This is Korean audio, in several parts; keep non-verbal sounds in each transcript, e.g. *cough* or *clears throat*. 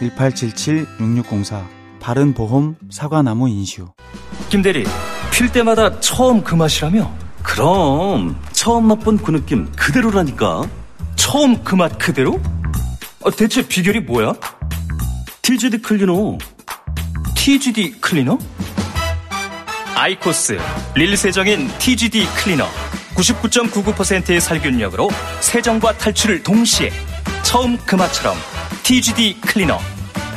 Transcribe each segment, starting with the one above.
1877-6604 바른보험 사과나무 인슈 김대리, 필 때마다 처음 그 맛이라며? 그럼, 처음 맛본 그 느낌 그대로라니까. 처음 그 맛 그대로? 아, 대체 비결이 뭐야? TGD 클리너. TGD 클리너? 아이코스, 릴 세정엔 TGD 클리너. 99.99%의 살균력으로 세정과 탈출을 동시에. 처음 그 맛처럼 TGD 클리너.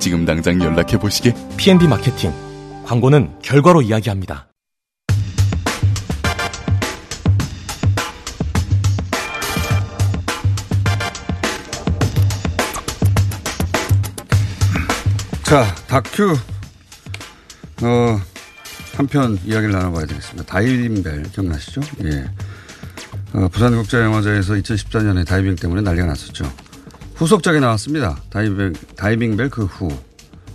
지금 당장 연락해 보시게. PNB 마케팅. 광고는 결과로 이야기합니다. 자, 다큐, 어, 한편 이야기를 나눠봐야 되겠습니다. 다이빙벨 기억나시죠? 예. 어, 부산국제영화제에서 2014년에 다이빙 때문에 난리가 났었죠. 후속작이 나왔습니다. 다이빙, 다이빙벨 그 후.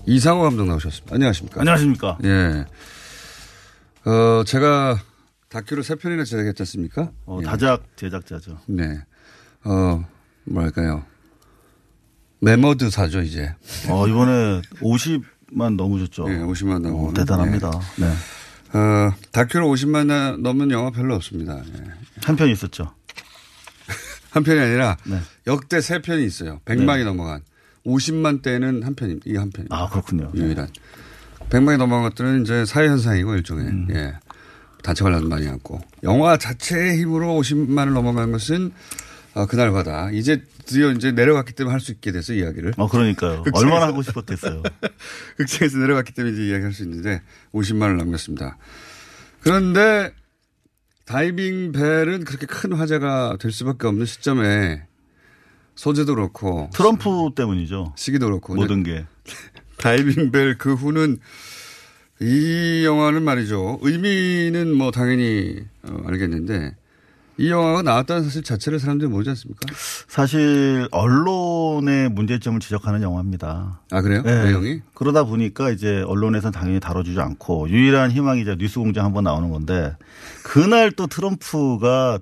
이상호 감독 나오셨습니다. 안녕하십니까? 안녕하십니까? 예. 어, 제가 다큐를 세 편이나 제작했지 않습니까? 어, 예. 다작 제작자죠. 네. 어, 뭐랄까요. 매머드사죠, 이제. 어, 이번에 50만 넘으셨죠. 예, 50만 넘은. 어, 대단합니다. 네. 어, 다큐로 50만 나- 넘는 영화 별로 없습니다. 예. 한편 있었죠. 한 편이 아니라 네. 역대 세 편이 있어요. 100만이 넘어간. 50만 대는 한 편입니다. 이게 한 편입니다. 아, 그렇군요. 네. 유일한. 100만이 넘어간 것들은 이제 사회현상이고 일종의. 음. 예. 단체 관련 많이 갖고. 영화 자체의 힘으로 50만을 넘어간 것은 어, 그날마다 이제 드디어 이제 내려갔기 때문에 할 수 있게 돼서 이야기를. 어, 그러니까요. 얼마나 하고 싶었겠어요. *laughs* 극장에서 내려갔기 때문에 이제 이야기할 수 있는데 50만을 남겼습니다. 그런데 다이빙 벨은 그렇게 큰 화제가 될 수밖에 없는 시점에 소재도 그렇고 트럼프 때문이죠. 시기도 그렇고 모든 게. *laughs* 다이빙 벨 그 후는 이 영화는 말이죠. 의미는 뭐 당연히 어, 알겠는데 이 영화가 나왔다는 사실 자체를 사람들이 모르지 않습니까? 사실 언론의 문제점을 지적하는 영화입니다. 아 그래요? 네. 내용이? 그러다 보니까 이제 언론에서는 당연히 다뤄주지 않고 유일한 희망이 이제 뉴스공장 한번 나오는 건데 그날 또 트럼프가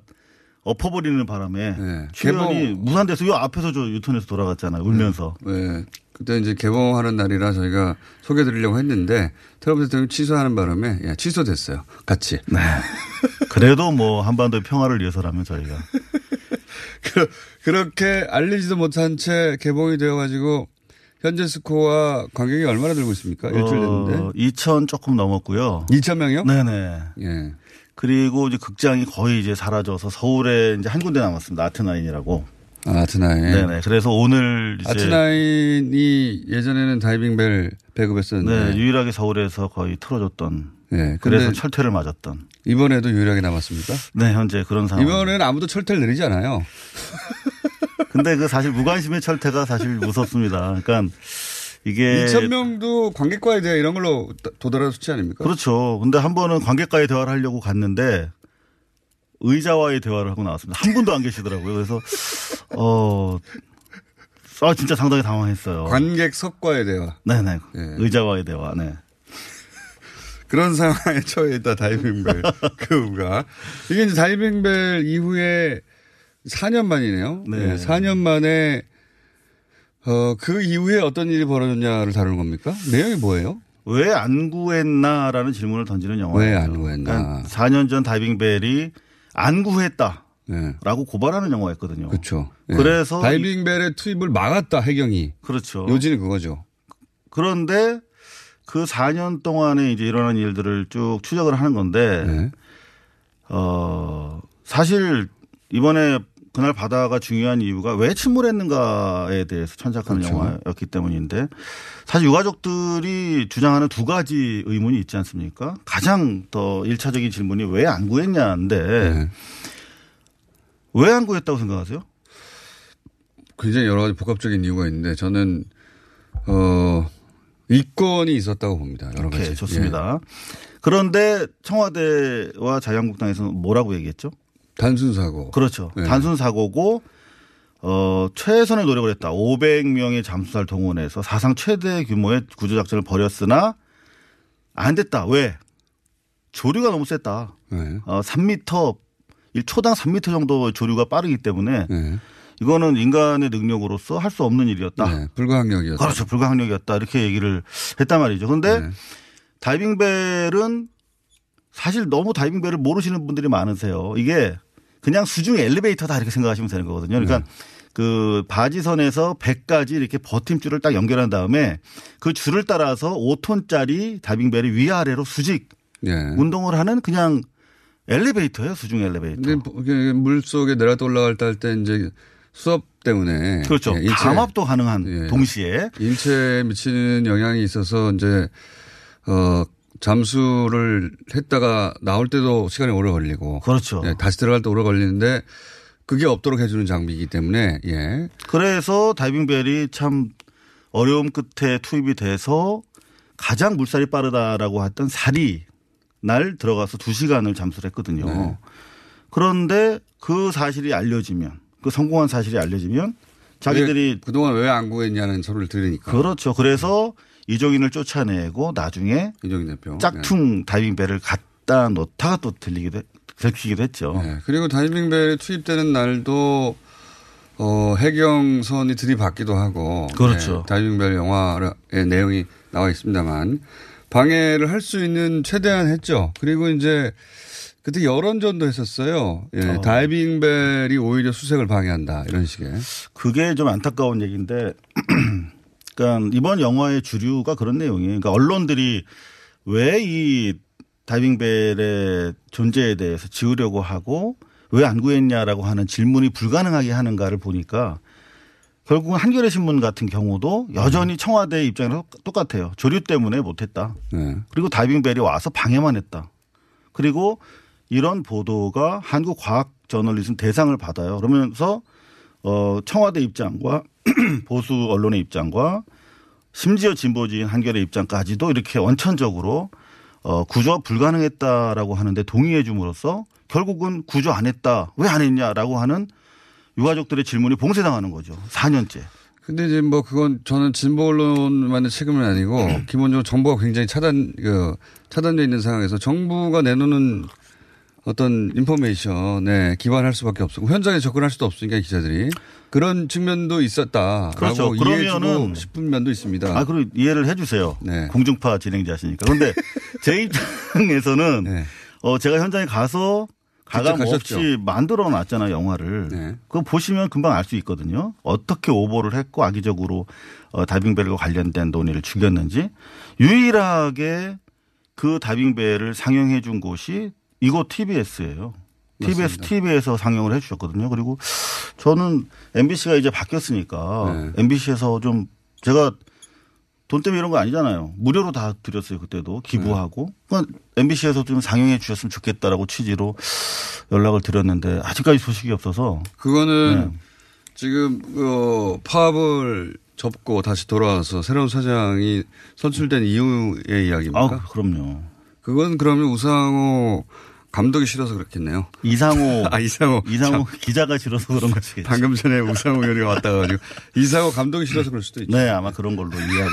엎어버리는 바람에 네. 출연이 무산돼서 요 앞에서 저 유턴에서 돌아갔잖아요. 울면서. 네. 그때 이제 개봉하는 날이라 저희가 소개해 드리려고 했는데 트럼프 대통령이 취소하는 바람에 예, 취소됐어요. 같이. 네. 그래도 뭐 한반도의 평화를 위해서라면 저희가 *laughs* 그, 그렇게 알리지도 못한 채 개봉이 되어 가지고 현재 스코어와 관객이 얼마나 들고 있습니까? 일주일 됐는데. 어, 2천 조금 넘었고요. 2천 명이요? 네네. 예. 그리고 이제 극장이 거의 이제 사라져서 서울에 이제 한 군데 남았습니다. 아트나인이라고. 아, 아트나인. 네네. 그래서 오늘 이제 아트나인이 예전에는 다이빙벨 배급했었는데. 네, 유일하게 서울에서 거의 틀어줬던. 네. 그래서 철퇴를 맞았던. 이번에도 유일하게 남았습니까? 네, 현재 그런 상황. 이번에는 아무도 철퇴를 내리지 않아요. *laughs* 근데 그 사실 무관심의 철퇴가 사실 무섭습니다. 그러니까 이게 2천 명도 관객과에 대해 이런 걸로 도달한 수치 아닙니까? 그렇죠. 근데 한 번은 관객과의 대화를 하려고 갔는데 의자와의 대화를 하고 나왔습니다. 한 분도 안 계시더라고요. 그래서 어 아, 진짜 상당히 당황했어요. 관객석과의 대화. 네네. 예. 의자와의 대화, 네. 그런 상황에 처해 있다 다이빙벨 *laughs* 그우가 이게 이제 다이빙벨 이후에 4년 만이네요. 네. 네. 4년 만에 어, 그 이후에 어떤 일이 벌어졌냐를 다루는 겁니까? 내용이 뭐예요? 왜 안 구했나라는 질문을 던지는 영화예요. 왜 안 구했나? 그러니까 4년 전 다이빙벨이 안 구했다라고 네. 고발하는 영화였거든요. 그렇죠. 네. 그래서 다이빙벨의 투입을 막았다 해경이. 그렇죠. 요지는 그거죠. 그런데 그 4년 동안에 이제 일어난 일들을 쭉 추적을 하는 건데 네. 어 사실 이번에 그날 바다가 중요한 이유가 왜 침몰했는가에 대해서 천착하는 그렇죠. 영화였기 때문인데 사실 유가족들이 주장하는 두 가지 의문이 있지 않습니까? 가장 더 일차적인 질문이 왜 안 구했냐인데 네. 왜안 구했다고 생각하세요? 굉장히 여러 가지 복합적인 이유가 있는데 저는 어 이권이 있었다고 봅니다. 여러 가지. 오케이, 좋습니다. 그런데 청와대와 자유한국당에서는 뭐라고 얘기했죠? 예. 단순 사고. 그렇죠. 네. 단순 사고고 어 최선의 노력을 했다. 500명의 잠수사를 동원해서 사상 최대 규모의 구조 작전을 벌였으나 안 됐다. 왜? 조류가 너무 셌다. 네. 어 3m 일 초당 3m 정도 조류가 빠르기 때문에 네. 이거는 인간의 능력으로서 할 수 없는 일이었다. 네. 불가항력이었다. 그렇죠. 불가항력이었다. 이렇게 얘기를 했단 말이죠. 그런데 네. 다이빙벨은 사실 너무 다이빙벨을 모르시는 분들이 많으세요. 이게 그냥 수중 엘리베이터다 이렇게 생각하시면 되는 거거든요. 그러니까 네. 그 바지선에서 100까지 이렇게 버팀줄을 딱 연결한 다음에 그 줄을 따라서 5톤짜리 다이빙벨이 위아래로 수직 네. 운동을 하는 그냥 엘리베이터예요. 수중 엘리베이터. 근데 물 속에 내려다 올라갈 때 할 때 이제 수업 때문에 그렇죠. 예, 인체- 감압도 가능한 예. 동시에 인체에 미치는 영향이 있어서 이제 어 잠수를 했다가 나올 때도 시간이 오래 걸리고 그렇죠. 예, 다시 들어갈 때 오래 걸리는데 그게 없도록 해주는 장비이기 때문에 예. 그래서 다이빙벨이 참 어려움 끝에 투입이 돼서 가장 물살이 빠르다라고 했던 살이 날 들어가서 두 시간을 잠수를 했거든요. 네. 그런데 그 사실이 알려지면 그 성공한 사실이 알려지면 자기들이 왜- 그동안 왜 안 구했냐는 소리를 들으니까 그렇죠. 그래서 이종인을 쫓아내고 나중에 이정희 대표 짝퉁 다이빙벨을 갖다 놓다가 또 들리기도 했- 들키기도 했죠. 네. 그리고 다이빙벨 투입되는 날도 어, 해경선이 들이받기도 하고. 그렇죠. 네, 다이빙벨 영화의 내용이 나와 있습니다만 방해를 할 수 있는 최대한 했죠. 그리고 이제 그때 여론전도 했었어요. 예, 어. 다이빙벨이 오히려 수색을 방해한다. 이런 식의. 그게 좀 안타까운 얘기인데, *clears throat* 그러니까 이번 영화의 주류가 그런 내용이에요. 그러니까 언론들이 왜 이 다이빙벨의 존재에 대해서 지우려고 하고 왜 안 구했냐라고 하는 질문이 불가능하게 하는가를 보니까 결국은 한겨레 신문 같은 경우도 여전히 청와대 입장이랑 똑같아요. 조류 때문에 못했다. 네. 그리고 다이빙벨이 와서 방해만 했다. 그리고 이런 보도가 한국 과학 저널리즘 대상을 받아요. 그러면서 어 청와대 입장과 *clears throat* 보수 언론의 입장과 심지어 진보주의 한겨레 입장까지도 이렇게 원천적으로 어 구조가 불가능했다라고 하는데 동의해 줌으로써 결국은 구조 안 했다. 왜 안 했냐라고 하는 유가족들의 질문이 봉쇄당하는 거죠. 4년째. 근데 이제 뭐 그건 저는 진보 언론만의 책임은 아니고 기본적으로 정부가 굉장히 차단 그 차단돼 있는 상황에서 정부가 내놓는 어떤 인포메이션에 기반할 수밖에 없었고 현장에 접근할 수도 없으니까 기자들이 그런 측면도 있었다라고 그렇죠. 이해해주고 그러면은 싶은 면도 있습니다. 아, 그리고 이해를 해 주세요. 네. 공중파 진행자시니까. 그런데 *laughs* 제 입장에서는 네. 어, 제가 현장에 가서 가감 없이? 만들어 놨잖아요, 영화를. 네. 그거 보시면 금방 알 수 있거든요. 어떻게 오보를 했고 악의적으로 어, 다이빙벨과 관련된 논의를 죽였는지 유일하게 그 다이빙벨을 상영해 준 곳이 이곳 TBS예요. TBS 맞습니다. TV에서 상영을 해 주셨거든요. 그리고 저는 MBC가 이제 바뀌었으니까 네. MBC에서 좀 제가 돈 때문에 이런 거 아니잖아요. 무료로 다 드렸어요. 그때도 기부하고. 그러니까 MBC에서 좀 상영해 주셨으면 좋겠다라고 취지로 연락을 드렸는데 아직까지 소식이 없어서 그거는 네. 지금 그 파업을 접고 다시 돌아와서 새로운 사장이 선출된 이후의 이야기입니까? 아, 그럼요. 그건 그러면 우상호 감독이 싫어서 그렇겠네요. 이상호. *laughs* 아, 이상호. 이상호 기자가 싫어서 그런 거지. 방금 전에 우상호 의원이 왔다가지고 이상호 감독이 싫어서 그럴 수도 있죠. 네, 아마 그런 걸로 이해하고.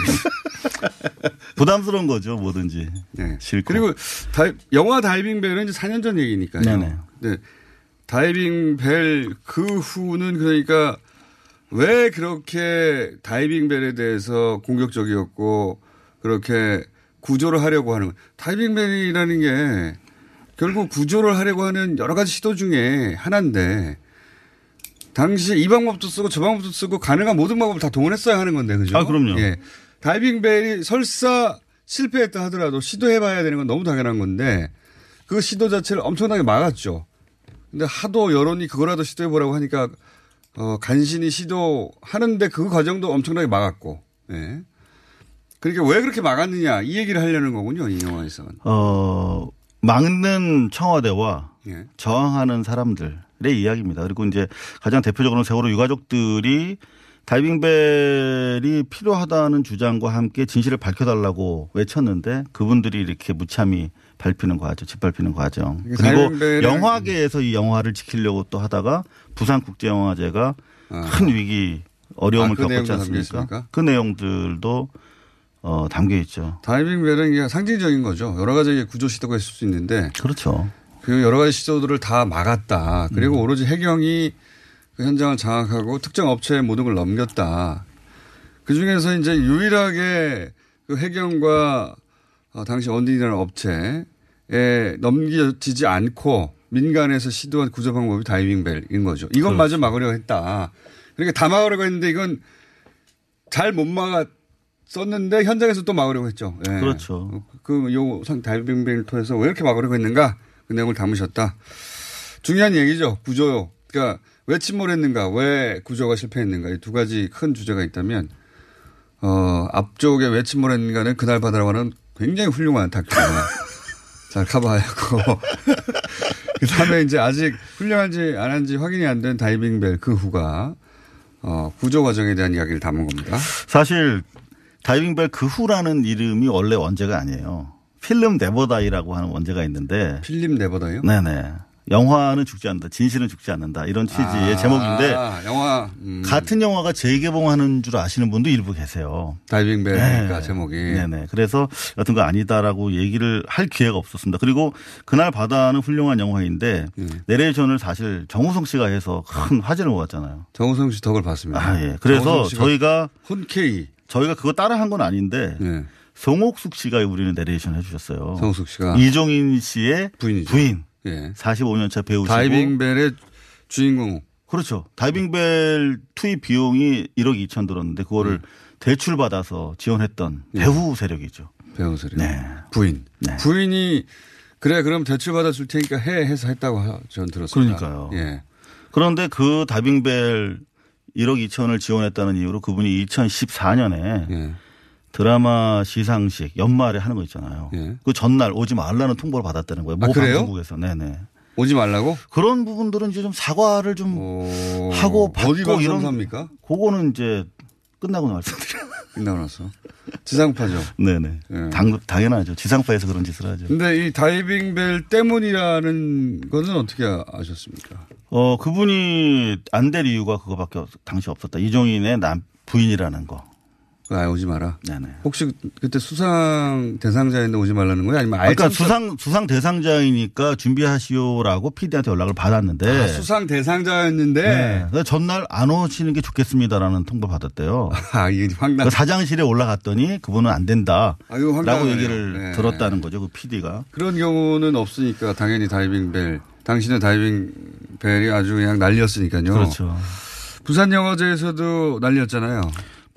부담스러운 거죠, 뭐든지. 네. 싫고. 그리고 다이, 영화 다이빙 벨은 이제 4년 전 얘기니까요. 네네. 네. 다이빙 벨 그 후는 그러니까 왜 그렇게 다이빙 벨에 대해서 공격적이었고 그렇게 구조를 하려고 하는 다이빙 벨이라는 게 결국 구조를 하려고 하는 여러 가지 시도 중에 하나인데 당시에 이 방법도 쓰고 저 방법도 쓰고 가능한 모든 방법을 다 동원했어야 하는 건데 그죠? 아, 그럼요. 예. 다이빙 벨이 설사 실패했다 하더라도 시도해봐야 되는 건 너무 당연한 건데 그 시도 자체를 엄청나게 막았죠. 근데 하도 여론이 그거라도 시도해보라고 하니까 어, 간신히 시도하는데 그 과정도 엄청나게 막았고, 예. 그러니까 왜 그렇게 막았느냐 이 얘기를 하려는 거군요 이 영화에서는. 어, 막는 청와대와 예. 저항하는 사람들의 이야기입니다. 그리고 이제 가장 대표적으로는 세월호 유가족들이 다이빙벨이 필요하다는 주장과 함께 진실을 밝혀달라고 외쳤는데 그분들이 이렇게 무참히 밟히는 과정, 짓밟히는 과정. 그리고 영화계에서 이 영화를 지키려고 또 하다가 부산국제영화제가 아. 큰 위기, 어려움을 아, 그 겪었지 않습니까? 그 내용들도 어, 담겨 있죠. 다이빙 벨은 그냥 상징적인 거죠. 여러 가지 구조 시도가 있을 수 있는데 그렇죠. 그 여러 가지 시도들을 다 막았다. 그리고 음. 오로지 해경이 그 현장을 장악하고 특정 업체에 모든 걸 넘겼다. 그 중에서 이제 유일하게 그 해경과 어, 당시 원딘이라는 업체에 넘겨지지 않고 민간에서 시도한 구조 방법이 다이빙벨인 거죠. 이것마저 그렇죠. 막으려고 했다. 그러니까 다 막으려고 했는데 이건 잘 못 막았 었는데 현장에서 또 막으려고 했죠. 예. 그렇죠. 그요 다이빙벨을 통해서 왜 이렇게 막으려고 했는가 그 내용을 담으셨다. 중요한 얘기죠. 구조요. 그러니까 왜 침몰했는가, 왜 구조가 실패했는가 이 두 가지 큰 주제가 있다면 어 앞쪽에 왜 침몰했는가는 그날 바다라고는 굉장히 훌륭한 다큐가 *laughs* 잘 커버하였고 *laughs* 그 다음에 이제 아직 훌륭한지 안 한지 확인이 안 된 다이빙벨 그 후가 어 구조 과정에 대한 이야기를 담은 겁니다. 사실 다이빙벨 그 후라는 이름이 원래 원제가 아니에요. Film Never Die라고 하는 원제가 있는데 Film Never Die요? 네네. 영화는 죽지 않는다. 진실은 죽지 않는다. 이런 취지의 제목인데 아, 영화 음. 같은 영화가 재개봉하는 줄 아시는 분도 일부 계세요. 다이빙벨이니까 네. 제목이 네네. 그래서 여튼 거 아니다라고 얘기를 할 기회가 없었습니다. 그리고 그날 바다는 훌륭한 영화인데 예. 내레이션을 사실 정우성 씨가 해서 큰 화제를 모았잖아요. 정우성 씨 덕을 봤습니다. 아, 예. 그래서 저희가 흔쾌히 저희가 그거 따라 한 건 아닌데 예. 송옥숙 씨가 우리는 내레이션 해주셨어요. 정우숙 씨가 이종인 씨의 부인이죠. 부인. 예. 45년차 배우시고 다이빙벨의 주인공 그렇죠. 다이빙벨 투입 비용이 1억 2천 들었는데 그거를 음. 대출 받아서 지원했던 예. 배우 세력이죠. 배우들이 네. 부인 네. 부인이 그래 그럼 대출 받아 줄 테니까 해 해서 했다고 하- 전 들었습니다. 그러니까요. 예. 그런데 그 다이빙벨 1억 2천을 지원했다는 이유로 그분이 2014년에 예. 드라마 시상식 연말에 하는 거 있잖아요. 예. 그 전날 오지 말라는 통보를 받았다는 거예요. 아, 모 그래요? 방송국에서. 네네. 오지 말라고? 그런 부분들은 이제 좀 사과를 좀 오. 하고 받고 이런- 삽니까? 그거는 이제 끝나고 말씀드려요. *laughs* 끝나고 나서 지상파죠. 네네. 예. 당, 당연하죠. 지상파에서 그런 짓을 하죠. 근데 이 다이빙 벨 때문이라는 거는 어떻게 아셨습니까? 어, 그분이 안 될 이유가 그거밖에 없, 당시 없었다. 이종인의 남, 부인이라는 거. 아, 오지 마라. 네네. 혹시 그때 수상 대상자인데 오지 말라는 거예요? 아니면 아예 그러니까 수상, 수상 대상자이니까 준비하시오라고 PD한테 연락을 받았는데. 아, 수상 대상자였는데 네. 전날 안 오시는 게 좋겠습니다라는 통보를 받았대요. *laughs* 아 이게 황당. 그 사장실에 올라갔더니 그분은 안 된다. 아, 이거 라고 황당하네요. 얘기를 네. 들었다는 거죠. 그 PD가. 그런 경우는 없으니까 당연히 다이빙벨. 당신의 다이빙벨이 아주 그냥 난리였으니까요. 그렇죠. 부산 영화제에서도 난리였잖아요.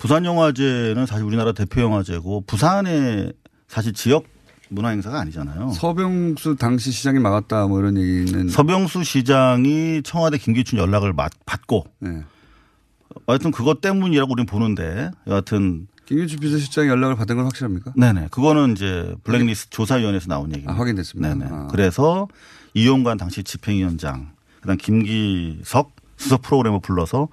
부산 영화제는 사실 우리나라 대표 영화제고 부산의 사실 지역 문화 행사가 아니잖아요. 서병수 당시 시장이 막았다 뭐 이런 얘기는. 서병수 시장이 청와대 김기춘 연락을 받- 받고 네. 하여튼 그것 때문이라고 우리는 보는데 여하튼 김규춘 비서실장이 연락을 받은 건 확실합니까? 네네 그거는 이제 블랙리스트 조사위원회에서 나온 얘기입니다. 아, 확인됐습니다. 네네. 아. 그래서 이용관 당시 집행위원장 그다음 김기석 수석 프로그래머 불러서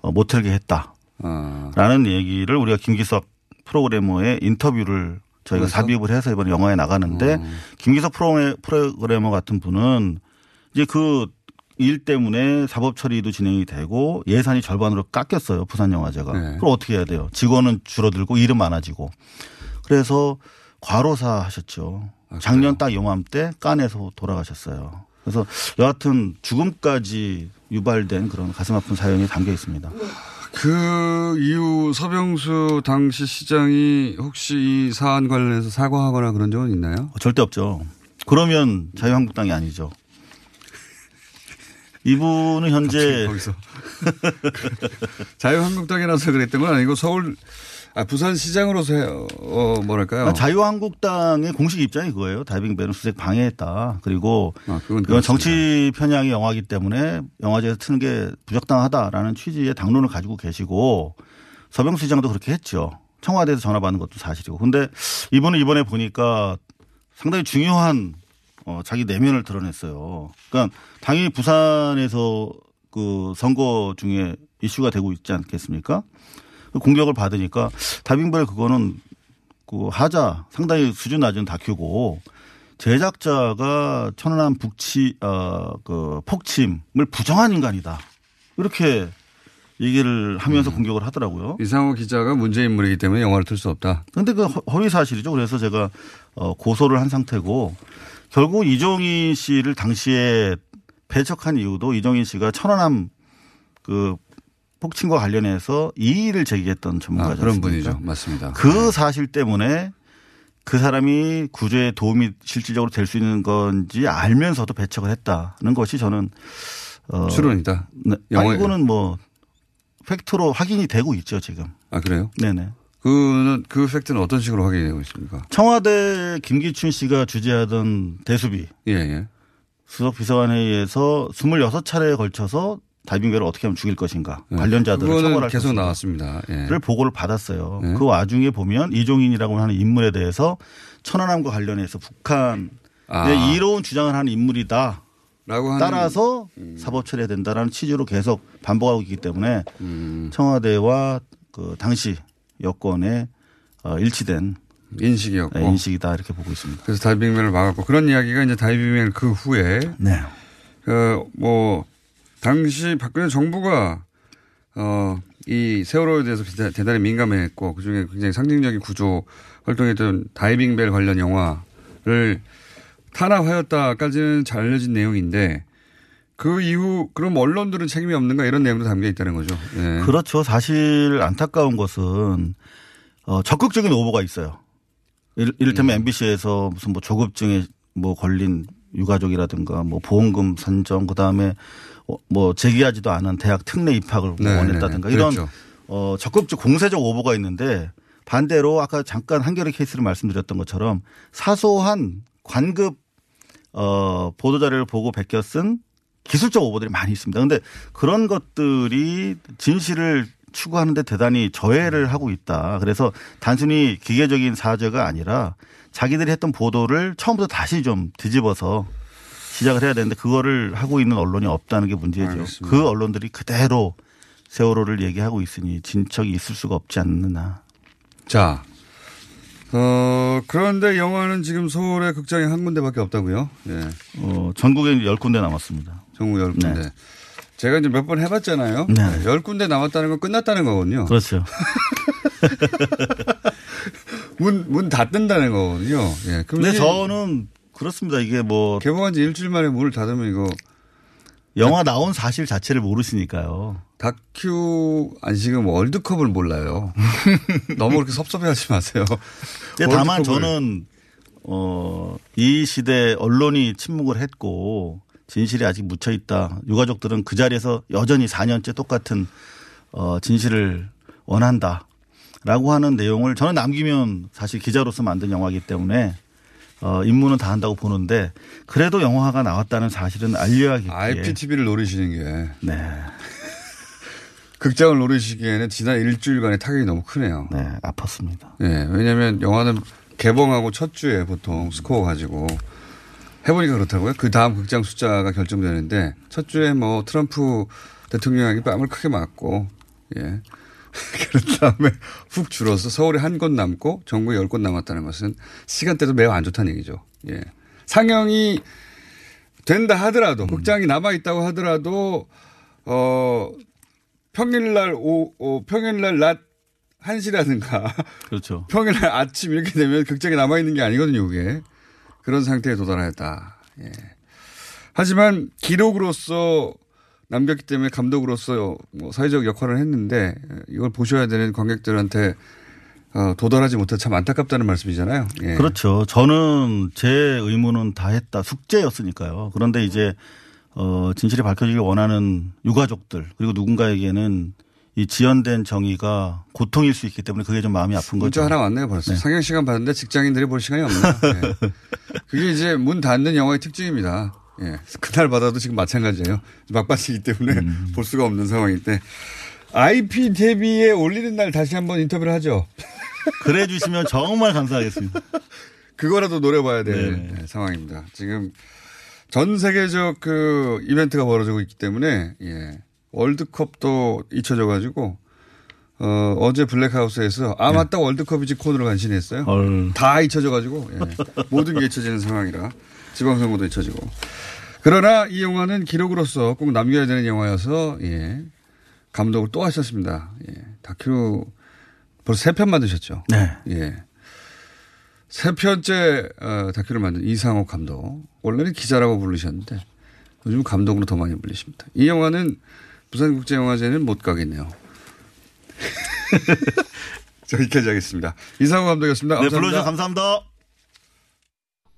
어, 못 틀게 했다 라는 아. 얘기를 우리가 김기석 프로그래머의 인터뷰를 저희가 그래서? 삽입을 해서 이번에 영화에 나가는데 김기석 프로그래- 프로그래머 같은 분은 이제 그 일 때문에 사법 처리도 진행이 되고 예산이 절반으로 깎였어요. 부산 영화제가. 네. 그럼 어떻게 해야 돼요? 직원은 줄어들고 일은 많아지고. 그래서 과로사 하셨죠. 작년 딱 요맘때 깐에서 돌아가셨어요. 그래서 여하튼 죽음까지 유발된 그런 가슴 아픈 사연이 담겨 있습니다. 그 이후 서병수 당시 시장이 혹시 이 사안 관련해서 사과하거나 그런 적은 있나요? 절대 없죠. 그러면 자유한국당이 아니죠. 이분은 현재 거기서 *laughs* 자유한국당이라서 그랬던 건 아니고 서울 아 부산 시장으로서 해- 어 뭐랄까요? 아, 자유한국당의 공식 입장이 그거예요. 다이빙배는 수색 방해했다. 그리고 아, 그건 그렇습니다. 정치 편향의 영화이기 때문에 영화제에서 트는 게 부적당하다라는 취지의 당론을 가지고 계시고 서병수 시장도 그렇게 했죠. 청와대에서 전화 받는 것도 사실이고. 근데 이분은 이번에 보니까 상당히 중요한 어, 자기 내면을 드러냈어요. 그러니까 당연히 부산에서 그 선거 중에 이슈가 되고 있지 않겠습니까? 그 공격을 받으니까 다빙벨 그거는 그 하자 상당히 수준 낮은 다큐고 제작자가 천안함 북치 어그 폭침을 부정한 인간이다 이렇게 얘기를 하면서 공격을 하더라고요. 이상호 기자가 문제 인물이기 때문에 영화를 틀 수 없다. 근데 그 허- 허위 사실이죠. 그래서 제가 어 고소를 한 상태고 결국 이종인 씨를 당시에 배척한 이유도 이종인 씨가 천안함 그 폭침과 관련해서 이의를 제기했던 아, 전문가죠. 그런 분이죠. 맞습니다. 그 사실 때문에 그 사람이 구조에 도움이 실질적으로 될 수 있는 건지 알면서도 배척을 했다는 것이 저는 어 추론이다. 네. 아, 이거는 뭐 팩트로 확인이 되고 있죠 지금. 아 그래요? 네네. 그는 그 팩트는 어떤 식으로 확인이 되고 있습니까? 청와대 김기춘 씨가 주재하던 대수비 예, 예. 수석 비서관회의에서 26차례에 걸쳐서 다이빙배를 어떻게 하면 죽일 것인가 예. 관련자들을 처벌할 계속 것인가. 나왔습니다. 예. 를 보고를 받았어요. 네. 그 와중에 보면 이종인이라고 하는 인물에 대해서 천안함과 관련해서 북한의 아. 이로운 주장을 하는 인물이다. 라고 따라서 사법 처리해야 된다라는 취지로 계속 반복하고 있기 때문에 음. 청와대와 그 당시 여권에 어, 일치된 인식이었고 네, 인식이다 이렇게 보고 있습니다. 그래서 다이빙맨을 막았고 그런 이야기가 이제 다이빙맨 그 후에 네. 그뭐 당시 박근혜 정부가 어 이 세월호에 대해서 대단히 민감했고 그중에 굉장히 상징적인 구조 활동했던 다이빙벨 관련 영화를 탄압하였다까지는 잘 알려진 내용인데 그 이후 그럼 언론들은 책임이 없는가 이런 내용도 담겨 있다는 거죠. 예. 그렇죠. 사실 안타까운 것은 어, 적극적인 오보가 있어요. 이를- 이를테면 MBC에서 무슨 뭐 조급증에 뭐 걸린 유가족이라든가 뭐 보험금 산정 그다음에 어, 뭐 제기하지도 않은 대학 특례 입학을 뭐 네, 원했다든가 네, 네. 이런 그랬죠. 어, 적극적 공세적 오보가 있는데 반대로 아까 잠깐 한겨레 케이스를 말씀드렸던 것처럼 사소한 관급 어, 보도 자료를 보고 베껴 쓴 기술적 오보들이 많이 있습니다. 그런데 그런 것들이 진실을 추구하는데 대단히 저해를 하고 있다. 그래서 단순히 기계적인 사죄가 아니라 자기들이 했던 보도를 처음부터 다시 좀 뒤집어서 시작을 해야 되는데 그거를 하고 있는 언론이 없다는 게 문제죠. 알겠습니다. 그 언론들이 그대로 세월호를 얘기하고 있으니 진척이 있을 수가 없지 않느냐. 자, 어, 그런데 영화는 지금 서울에 극장이 한 군데밖에 없다고요? 예. 어, 전국에 10군데 남았습니다. 전국 열 군데. 네. 제가 이제 몇 번 해봤잖아요. 네. 열 군데 남았다는 건 끝났다는 거거든요. 그렇죠. *laughs* 문, 문 닫는다는 거거든요. 예. 근데 저는 그렇습니다. 이게 뭐 개봉한 지 일주일 만에 문을 닫으면 이거 영화 나온 사실 자체를 모르시니까요. 다큐 안식은 월드컵을 몰라요. *laughs* 너무 그렇게 섭섭해하지 마세요. 근데 다만 저는 어, 이 시대 언론이 침묵을 했고 진실이 아직 묻혀 있다. 유가족들은 그 자리에서 여전히 4년째 똑같은 어, 진실을 원한다. 라고 하는 내용을 저는 남기면 사실 기자로서 만든 영화이기 때문에 어, 임무는 다 한다고 보는데 그래도 영화가 나왔다는 사실은 알려야겠기에. IPTV를 노리시는 게 네. *laughs* 극장을 노리시기에는 지난 일주일간의 타격이 너무 크네요. 네, 아팠습니다. 예, 왜냐하면 영화는 개봉하고 첫 주에 보통 스코어 가지고 해보니까 그렇다고요. 그 다음 극장 숫자가 결정되는데 첫 주에 뭐 트럼프 대통령에게 뺨을 크게 맞고 예 *laughs* 그런 다음에 훅 줄어서 서울에 한 곳 남고 전국에 열 곳 남았다는 것은 시간대도 매우 안 좋다는 얘기죠. 예. 상영이 된다 하더라도 극장이 남아 있다고 하더라도 어 평일날 오, 오 평일날 낮 1시라든가 *laughs* 그렇죠. 평일날 아침 이렇게 되면 극장에 남아 있는 게 아니거든요, 그게. 그런 상태에 도달하였다. 예. 하지만 기록으로서 남겼기 때문에 감독으로서 뭐 사회적 역할을 했는데 이걸 보셔야 되는 관객들한테 어, 도달하지 못해 참 안타깝다는 말씀이잖아요. 예. 그렇죠. 저는 제 의무는 다 했다. 숙제였으니까요. 그런데 이제 어 진실이 밝혀지길 원하는 유가족들 그리고 누군가에게는 이 지연된 정의가 고통일 수 있기 때문에 그게 좀 마음이 아픈 문자 거죠. 하나 왔네요, 벌써. 네. 상영 시간 받는데 직장인들이 볼 시간이 없네요. 예. 그게 이제 문 닫는 영화의 특징입니다. 예. 그날 받아도 지금 마찬가지예요. 막바지기 때문에 음. *laughs* 볼 수가 없는 상황인데. IP 데뷔에 올리는 날 다시 한번 인터뷰를 하죠. *laughs* 그래 주시면 정말 감사하겠습니다. 그거라도 노려봐야 될 네. 네, 상황입니다. 지금 전 세계적 그 이벤트가 벌어지고 있기 때문에 예. 월드컵도 잊혀져 가지고 어, 어제 블랙하우스에서 아 맞다 월드컵이지 코너로 간신했어요. 헐. 다 잊혀져 가지고 예. 모든 게 잊혀지는 상황이라 지방선거도 잊혀지고 그러나 이 영화는 기록으로서 꼭 남겨야 되는 영화여서 예. 감독을 또 하셨습니다. 예. 다큐 벌써 세 편 만드셨죠. 네. 예. 세 편째 어, 다큐를 만든 이상호 감독. 원래는 기자라고 부르셨는데 요즘 감독으로 더 많이 불리십니다. 이 영화는 부산국제영화제는 못 가겠네요. *laughs* 자, 여기까지 하겠습니다. 이상호 감독이었습니다. 네, 감사합니다. 불러주셔서 감사합니다.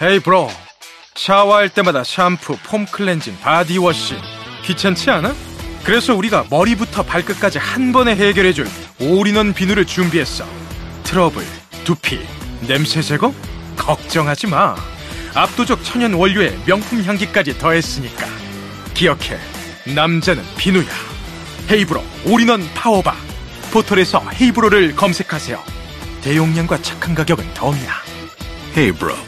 Hey bro. 샤워할 때마다 샴푸, foam cleansing, body wash. 귀찮지 않아? 그래서 우리가 머리부터 발끝까지 한 번에 해결해줄 올인원 비누를 준비했어. 트러블, 두피, 냄새 제거? 걱정하지 마. 압도적 천연 원료에 명품 향기까지 더했으니까. 기억해 남자는 비누야. 헤이브로. All-in-one power bar. 포털에서 헤이브로를 검색하세요. 대용량과 착한 가격은 더입니다 헤이브로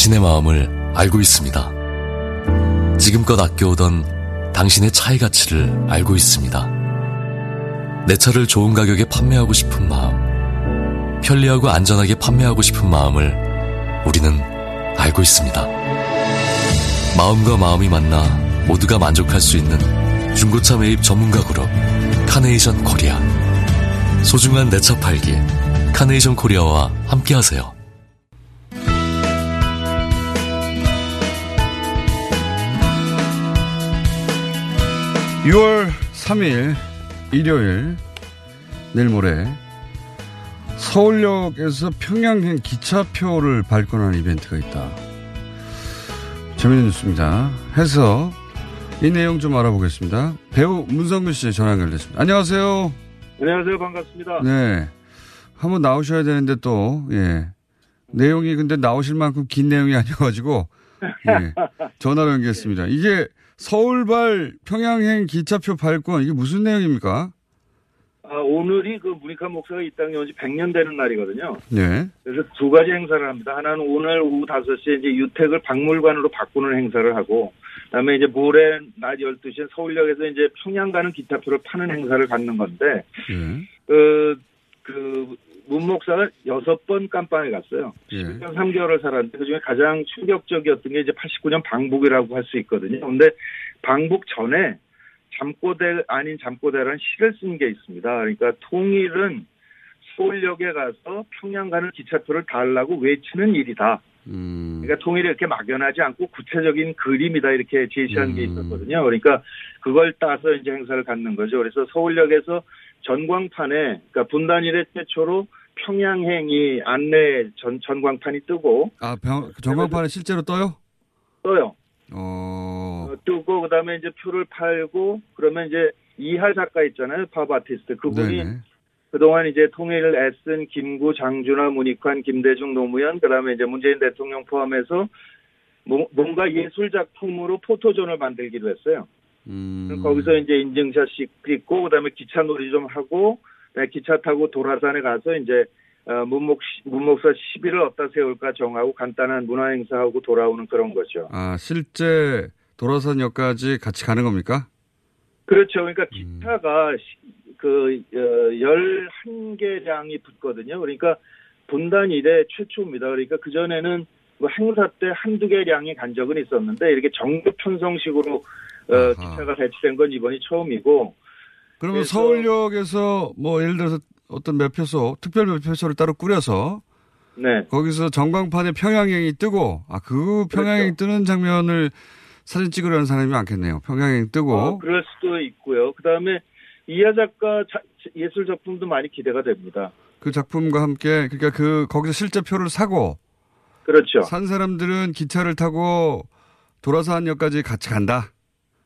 당신의 마음을 알고 있습니다. 지금껏 아껴오던 당신의 차의 가치를 알고 있습니다. 내 차를 좋은 가격에 판매하고 싶은 마음, 편리하고 안전하게 판매하고 싶은 마음을 우리는 알고 있습니다. 마음과 마음이 만나 모두가 만족할 수 있는 중고차 매입 전문가 그룹 카네이션 코리아. 소중한 내 차 팔기 카네이션 코리아와 함께하세요. 6월 3일 일요일 내일 모레 서울역에서 평양행 기차표를 발권하는 이벤트가 있다. 재미있는 뉴스입니다. 해서 이 내용 좀 알아보겠습니다. 배우 문성근 씨 전화 연결됐습니다. 안녕하세요. 안녕하세요. 반갑습니다. 네. 한번 나오셔야 되는데 또, 예. 내용이 근데 나오실 만큼 긴 내용이 아니어가지고, 예. 전화로 연결했습니다. 이게 서울발 평양행 기차표 발권, 이게 무슨 내용입니까? 아, 오늘이 그 문익환 목사가 이 땅에 온 지 100년 되는 날이거든요. 네. 그래서 두 가지 행사를 합니다. 하나는 오늘 오후 5시에 이제 유택을 박물관으로 바꾸는 행사를 하고, 그다음에 이제 모레 낮 12시에 서울역에서 이제 평양 가는 기차표를 파는 행사를 갖는 건데, 예. 그, 그, 문 목사가 여섯 번 깜빵에 갔어요. 예. 1년 3개월을 살았는데 그중에 가장 충격적이었던 게 이제 89년 방북이라고 할 수 있거든요. 근데 방북 전에 잠꼬대 아닌 잠꼬대라는 시를 쓴 게 있습니다. 그러니까 통일은 서울역에 가서 평양 가는 기차표를 달라고 외치는 일이다. 음. 그러니까 통일이 이렇게 막연하지 않고 구체적인 그림이다 이렇게 제시한 음. 게 있었거든요. 그러니까 그걸 따서 이제 행사를 갖는 거죠. 그래서 서울역에서 전광판에 그러니까 분단 이래 최초로 평양행이 안내 전 전광판이 뜨고 아, 병, 전광판에 실제로 떠요? 떠요. 어, 어, 뜨고 그 다음에 이제 표를 팔고 그러면 이제 이하 작가 있잖아요. 팝 아티스트. 그분이 네네. 그동안 이제 통일을 애쓴 김구, 장준하, 문익환, 김대중, 노무현, 그 다음에 이제 문재인 대통령 포함해서 뭐- 뭔가 예술 작품으로 포토존을 만들기로 했어요. 음. 거기서 이제 인증샷 찍고 그 다음에 기차 놀이 좀 하고 네, 기차 타고 도라산에 가서 이제 어, 문목 시- 문목사 시비를 어디다 세울까 정하고 간단한 문화 행사하고 돌아오는 그런 거죠. 아, 실제 도라산역까지 같이 가는 겁니까? 그렇죠. 그러니까 기차가 시- 그 어, 11개량이 붙거든요. 그러니까 분단 이래 최초입니다. 그러니까 그전에는 뭐 행사 때 한두 개량이 간 적은 있었는데 이렇게 정규 편성식으로 어, 기차가 배치된 건 이번이 처음이고 그러면 서울역에서 뭐 예를 들어서 어떤 매표소, 특별 매표소를 따로 꾸려서 네. 거기서 전광판에 평양행이 뜨고 아, 그 평양행 뜨는 장면을 사진 찍으려는 사람이 많겠네요. 평양행 뜨고 어, 그럴 수도 있고요. 그 다음에 이하 작가 자- 예술 작품도 많이 기대가 됩니다. 그 작품과 함께 그러니까 그 거기서 실제 표를 사고 그렇죠. 산 사람들은 기차를 타고 도라산역까지 같이 간다.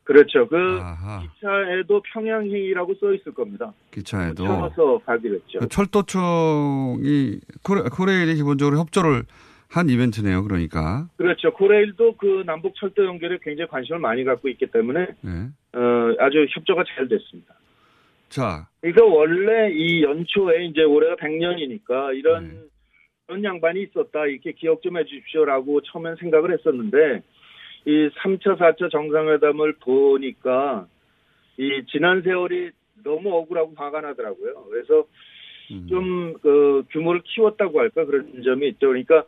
그렇죠. 그 아하. 기차에도 평양행이라고 써 있을 겁니다. 기차에도 채워서 가기로 했죠. 그 철도청이 코레, 코레일이 기본적으로 협조를 한 이벤트네요. 그러니까 그렇죠. 코레일도 그 남북 철도 연결에 굉장히 관심을 많이 갖고 있기 때문에 네. 어, 아주 협조가 잘 됐습니다. 자 그러니까 원래 이 연초에 이제 올해가 100년이니까 이런 네. 그런 양반이 있었다 이렇게 기억 좀 해주십시오라고 처음엔 생각을 했었는데 이 3차 4차 정상회담을 보니까 이 지난 세월이 너무 억울하고 화가 나더라고요. 그래서 좀그 규모를 키웠다고 할까 그런 점이 있죠. 그러니까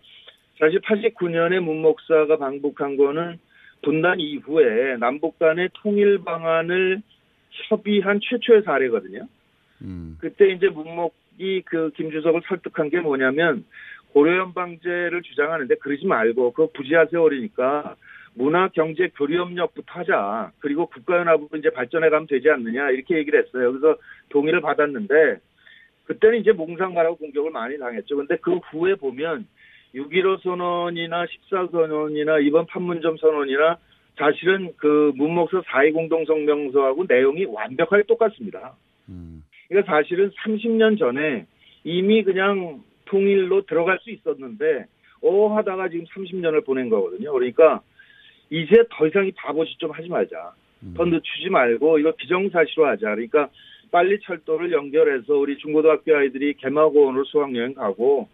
사실 89년에 문 목사가 방북한 거는 분단 이후에 남북 간의 통일 방안을 협의한 최초의 사례거든요. 그때 이제 문목이 그 김주석을 설득한 게 뭐냐면 고려연 방제를 주장하는데 그러지 말고 그거 부지하 세월이니까 문화 경제 교류 협력부터 하자. 그리고 국가연합으로 이제 발전해 가면 되지 않느냐 이렇게 얘기를 했어요. 그래서 동의를 받았는데 그때는 이제 몽상가라고 공격을 많이 당했죠. 근데 그 후에 보면 6.15 선언이나 14 선언이나 이번 판문점 선언이나 사실은 그 문목서 4.2 공동성명서하고 내용이 완벽하게 똑같습니다. 그러니까 사실은 30년 전에 이미 그냥 통일로 들어갈 수 있었는데 어 하다가 지금 30년을 보낸 거거든요. 그러니까 이제 더 이상 이 바보짓 좀 하지 말자. 더 늦추지 말고 이거 비정사실화 하자. 그러니까 빨리 철도를 연결해서 우리 중고등학교 아이들이 개마고원으로 수학여행 가고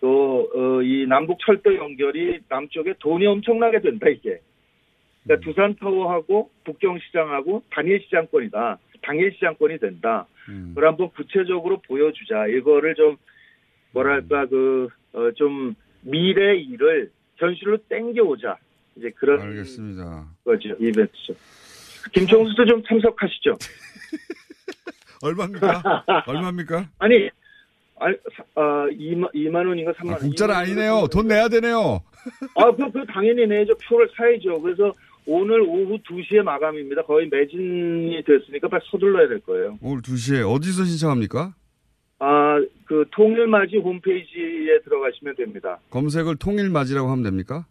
또이 남북 철도 연결이 남쪽에 돈이 엄청나게 된다 이게. 그러니까 두산 타워하고 북경 시장하고 단일 시장권이다. 당일 시장권이 된다. 그걸 한번 구체적으로 보여주자. 이거를 좀 뭐랄까 그좀 미래 일을 현실로 땡겨오자. 이제 그런 알겠습니다. 거죠 이벤트죠. 김총수도 좀 참석하시죠. *laughs* 얼마입니까? 얼마입니까? 아니, 아니, 아, 2만, 2만 원인가 3만 원. 공짜는 아니네요. 돈 내야 되네요. 아, 그, 그, 당연히 내죠. 표를 사야죠. 그래서 오늘 오후 2시에 마감입니다. 거의 매진이 됐으니까 빨리 서둘러야 될 거예요. 오늘 2시에 어디서 신청합니까? 아, 그, 통일맞이 홈페이지에 들어가시면 됩니다. 검색을 통일맞이라고 하면 됩니까?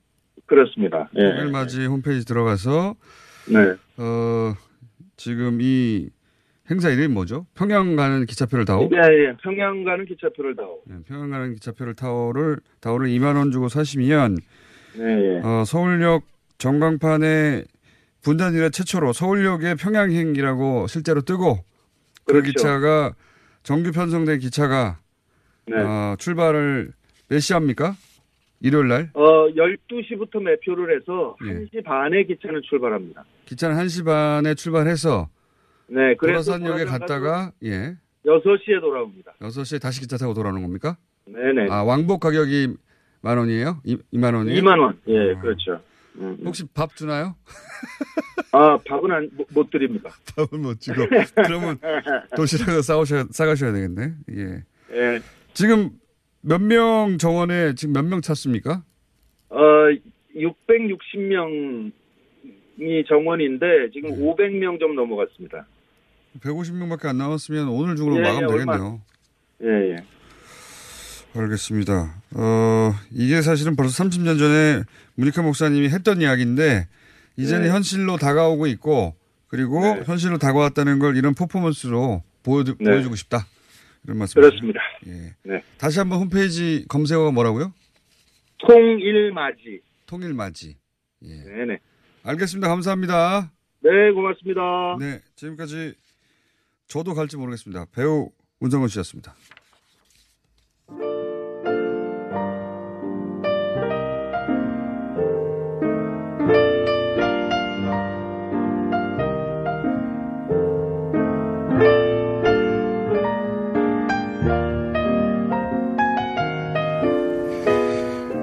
그렇습니다. 예. 통일맞이 홈페이지 들어가서 네. 어, 지금 이 행사 이름이 뭐죠? 평양 가는 기차표를 타오? 예, 예. 평양 가는 기차표를 다오. 네, 평양 가는 기차표를 타오를 타오를 2만 원 주고 사시면 네, 예. 어, 서울역 전광판에 분단 이래 최초로 서울역에 평양행이라고 실제로 뜨고 그 그렇죠. 기차가 정규 편성된 기차가 네. 어, 출발을 몇 시합니까? 일요일 날? 어, 12시부터 매표를 해서 예. 1시 반에 기차는 출발합니다. 기차는 1시 반에 출발해서 네, 그래서 도라산역에 도라산 갔다가 예. 6시에 돌아옵니다. 6시에 다시 기차 타고 돌아오는 겁니까? 네 네. 아, 왕복 가격이 만 원이에요? 이, 2만 원이에요? 2만 원. 예, 그렇죠. 음, 음. 혹시 밥 주나요? 아 밥은 안, 못, 못 드립니다. *laughs* 밥은 못 주고. 그러면 도시락을 싸오셔, 싸가셔야 되겠네. 예. 예. 지금 몇 명 정원에 지금 몇 명 찼습니까? 어 660명이 정원인데 지금 네. 500명 좀 넘어갔습니다. 150명밖에 안 남았으면 오늘 중으로 예, 마감 예, 얼마- 되겠네요. 예, 예. 알겠습니다. 어, 이게 사실은 벌써 30년 전에 문익환 목사님이 했던 이야기인데 이제는 네. 현실로 다가오고 있고 그리고 현실로 다가왔다는 걸 이런 퍼포먼스로 보여, 네. 보여주고 싶다. 이런 말씀이죠. 그렇습니다. 예. 네. 다시 한번 홈페이지 검색어가 뭐라고요? 통일맞이. 통일맞이. 네네. 알겠습니다. 감사합니다. 네, 고맙습니다. 네, 지금까지 저도 갈지 모르겠습니다. 배우 문정원 씨였습니다.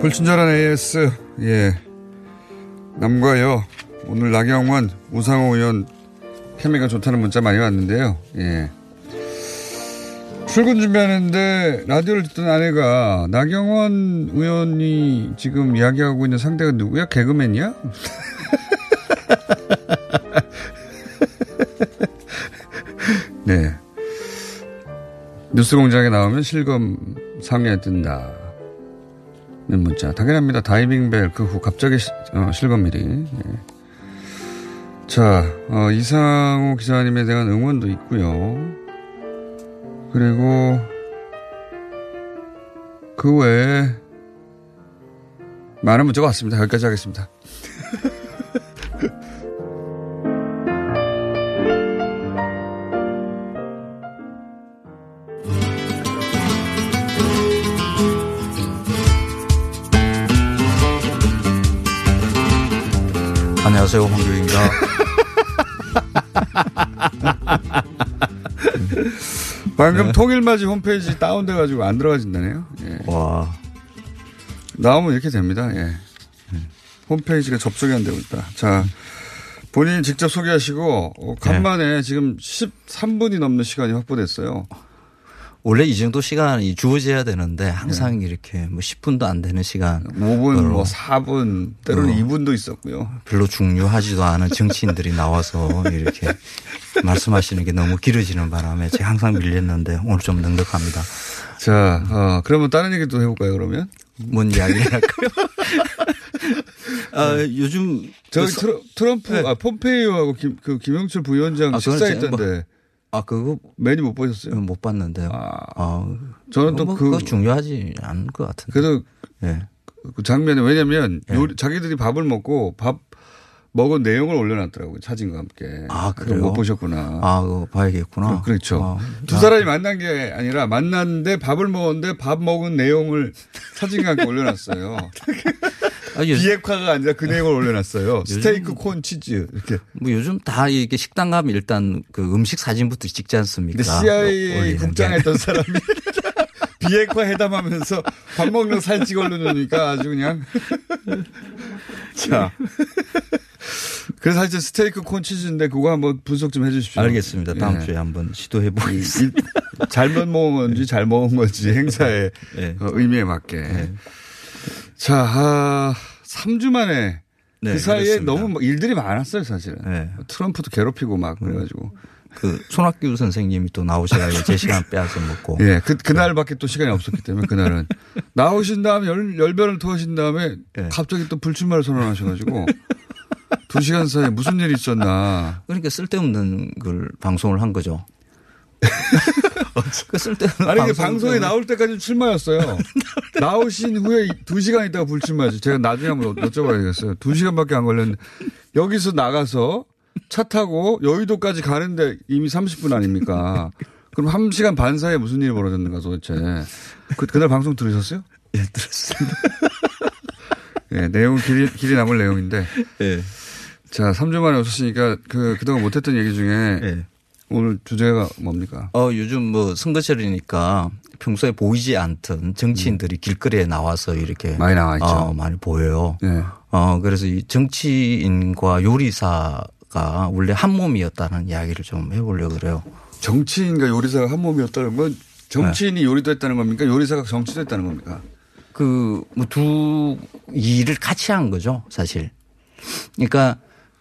불친절한 AS, 예. 남과 여, 오늘 나경원, 우상호 의원 케미가 좋다는 문자 많이 왔는데요. 예. 출근 준비하는데 라디오를 듣던 아내가 나경원 의원이 지금 이야기하고 있는 상대가 누구야? 개그맨이야? *laughs* 네. 뉴스 공장에 나오면 실검 상에 뜬다. 는 문자. 당연합니다. 다이빙벨 그 후 갑자기 시- 어, 실검일이. 예. 자, 어, 이상호 기자님에 대한 응원도 있고요. 그리고 그 외에 많은 문자가 왔습니다. 여기까지 하겠습니다. 안녕하세요, 황교익입니다. *laughs* 방금 네. 통일맞이 홈페이지 다운돼가지고 안 들어가진다네요. 예. 와. 나오면 이렇게 됩니다. 예. 홈페이지가 접속이 안 되고 있다. 자, 본인 직접 소개하시고, 어, 간만에 지금 13분이 넘는 시간이 확보됐어요. 원래 이 정도 시간이 주어져야 되는데 항상 이렇게 뭐 10분도 안 되는 시간. 5분, 뭐 4분, 때로는 2분도 있었고요. 별로 중요하지도 않은 정치인들이 나와서 이렇게 *laughs* 말씀하시는 게 너무 길어지는 바람에 제가 항상 밀렸는데 오늘 좀 넉넉합니다. 자, 어, 그러면 다른 얘기 도 해볼까요, 그러면? 뭔 이야기 할까요? *laughs* 아, 요즘 네. 저기 그 트럼, 트럼프, 아, 폼페이오하고 김, 그 김영철 부위원장 아, 식사했던데. 제가 아, 그거 메뉴 못 보셨어요? 못 봤는데요. 아, 저는 또 뭐 그- 그거 중요하지 않은 것 같은데. 그래도 예. 그 장면에 왜냐면 네. 요리, 자기들이 밥을 먹고 밥 먹은 내용을 올려놨더라고요. 사진과 함께. 아, 그래요? 못 보셨구나. 아, 그거 봐야겠구나. 그, 렇죠 아, 두 사람이 만난 게 아니라 만났는데 밥을 먹었는데 밥 먹은 내용을 사진과 함께 올려놨어요. *laughs* 비핵화가 아니라 그 내용을 올려놨어요. *laughs* 스테이크, 콘, 치즈 이렇게. 뭐 요즘 다 이게 식당 가면 일단 그 음식 사진부터 찍지 않습니까? 근데 CIA 올리는 국장 게. 했던 사람이 *laughs* 비핵화 회담하면서 밥 먹는 사진 찍어 올려놓으니까 아주 그냥. *laughs* 자. 그래서 하여튼 스테이크 콘 치즈인데 그거 한번 분석 좀 해 주십시오. 알겠습니다. 다음 예. 주에 한번 시도해 보겠습니다. 이- 잘못 먹은 건지 잘 먹은 건지 행사의 네. 어, 의미에 맞게. 자, 아, 3주 만에 네, 그 사이에 그렇습니다. 너무 뭐 일들이 많았어요, 사실은. 네. 트럼프도 괴롭히고 막 그래가지고. 그 손학규 선생님이 또 나오셔가지고 제 시간 빼앗아 먹고. 예, 그, 그날밖에 또 시간이 없었기 때문에 그날은. 나오신 다음에 열, 열변을 토하신 다음에 예. 갑자기 또 불출마를 선언하셔가지고 두 시간 사이에 무슨 일이 있었나. 그러니까 쓸데없는 걸 방송을 한 거죠. *laughs* 그 쓸데없는 아니, 이게 방송 방송에. 나올 때까지 출마였어요. *laughs* 나오신 후에 두 시간 있다가 불출마죠. 제가 나중에 한번 여쭤봐야겠어요. 두 시간밖에 안 걸렸는데 여기서 나가서 차 타고 여의도까지 가는데 이미 30분 아닙니까? 그럼 한 시간 반 사이에 무슨 일이 벌어졌는가 도대체. 그, 그날 방송 들으셨어요? 예, 들었습니다. *laughs* 예, 내용은 길이, 길이 남을 내용인데. 예. 자, 3주 만에 오셨으니까 그, 그동안 못했던 얘기 중에. 예. 오늘 주제가 뭡니까? 어, 요즘 뭐 선거철이니까 평소에 보이지 않던 정치인들이 길거리에 나와서 이렇게 음. 많이 나와 있죠. 어, 많이 보여요. 네. 어, 그래서 이 정치인과 요리사가 원래 한 몸이었다는 이야기를 좀 해보려고 그래요. 정치인과 요리사가 한 몸이었다는 건 정치인이 요리도 했다는 겁니까? 요리사가 정치도 했다는 겁니까? 그, 뭐 두 일을 같이 한 거죠, 사실. 그러니까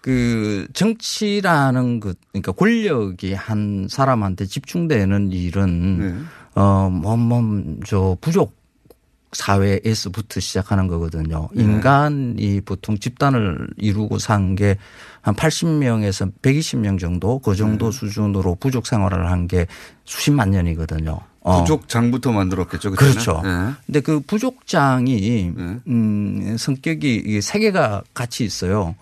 그 정치라는 것, 그러니까 권력이 한 사람한테 집중되는 일은 네. 어, 뭐, 뭐, 저 부족 사회에서부터 시작하는 거거든요. 네. 인간이 보통 집단을 이루고 산 게 한 80명에서 120명 정도 그 정도 네. 수준으로 부족 생활을 한 게 수십만 년이거든요. 어. 부족장부터 만들었겠죠. 그때는? 그렇죠. 네. 근데 그 부족장이 음, 성격이 이게 세 개가 같이 있어요.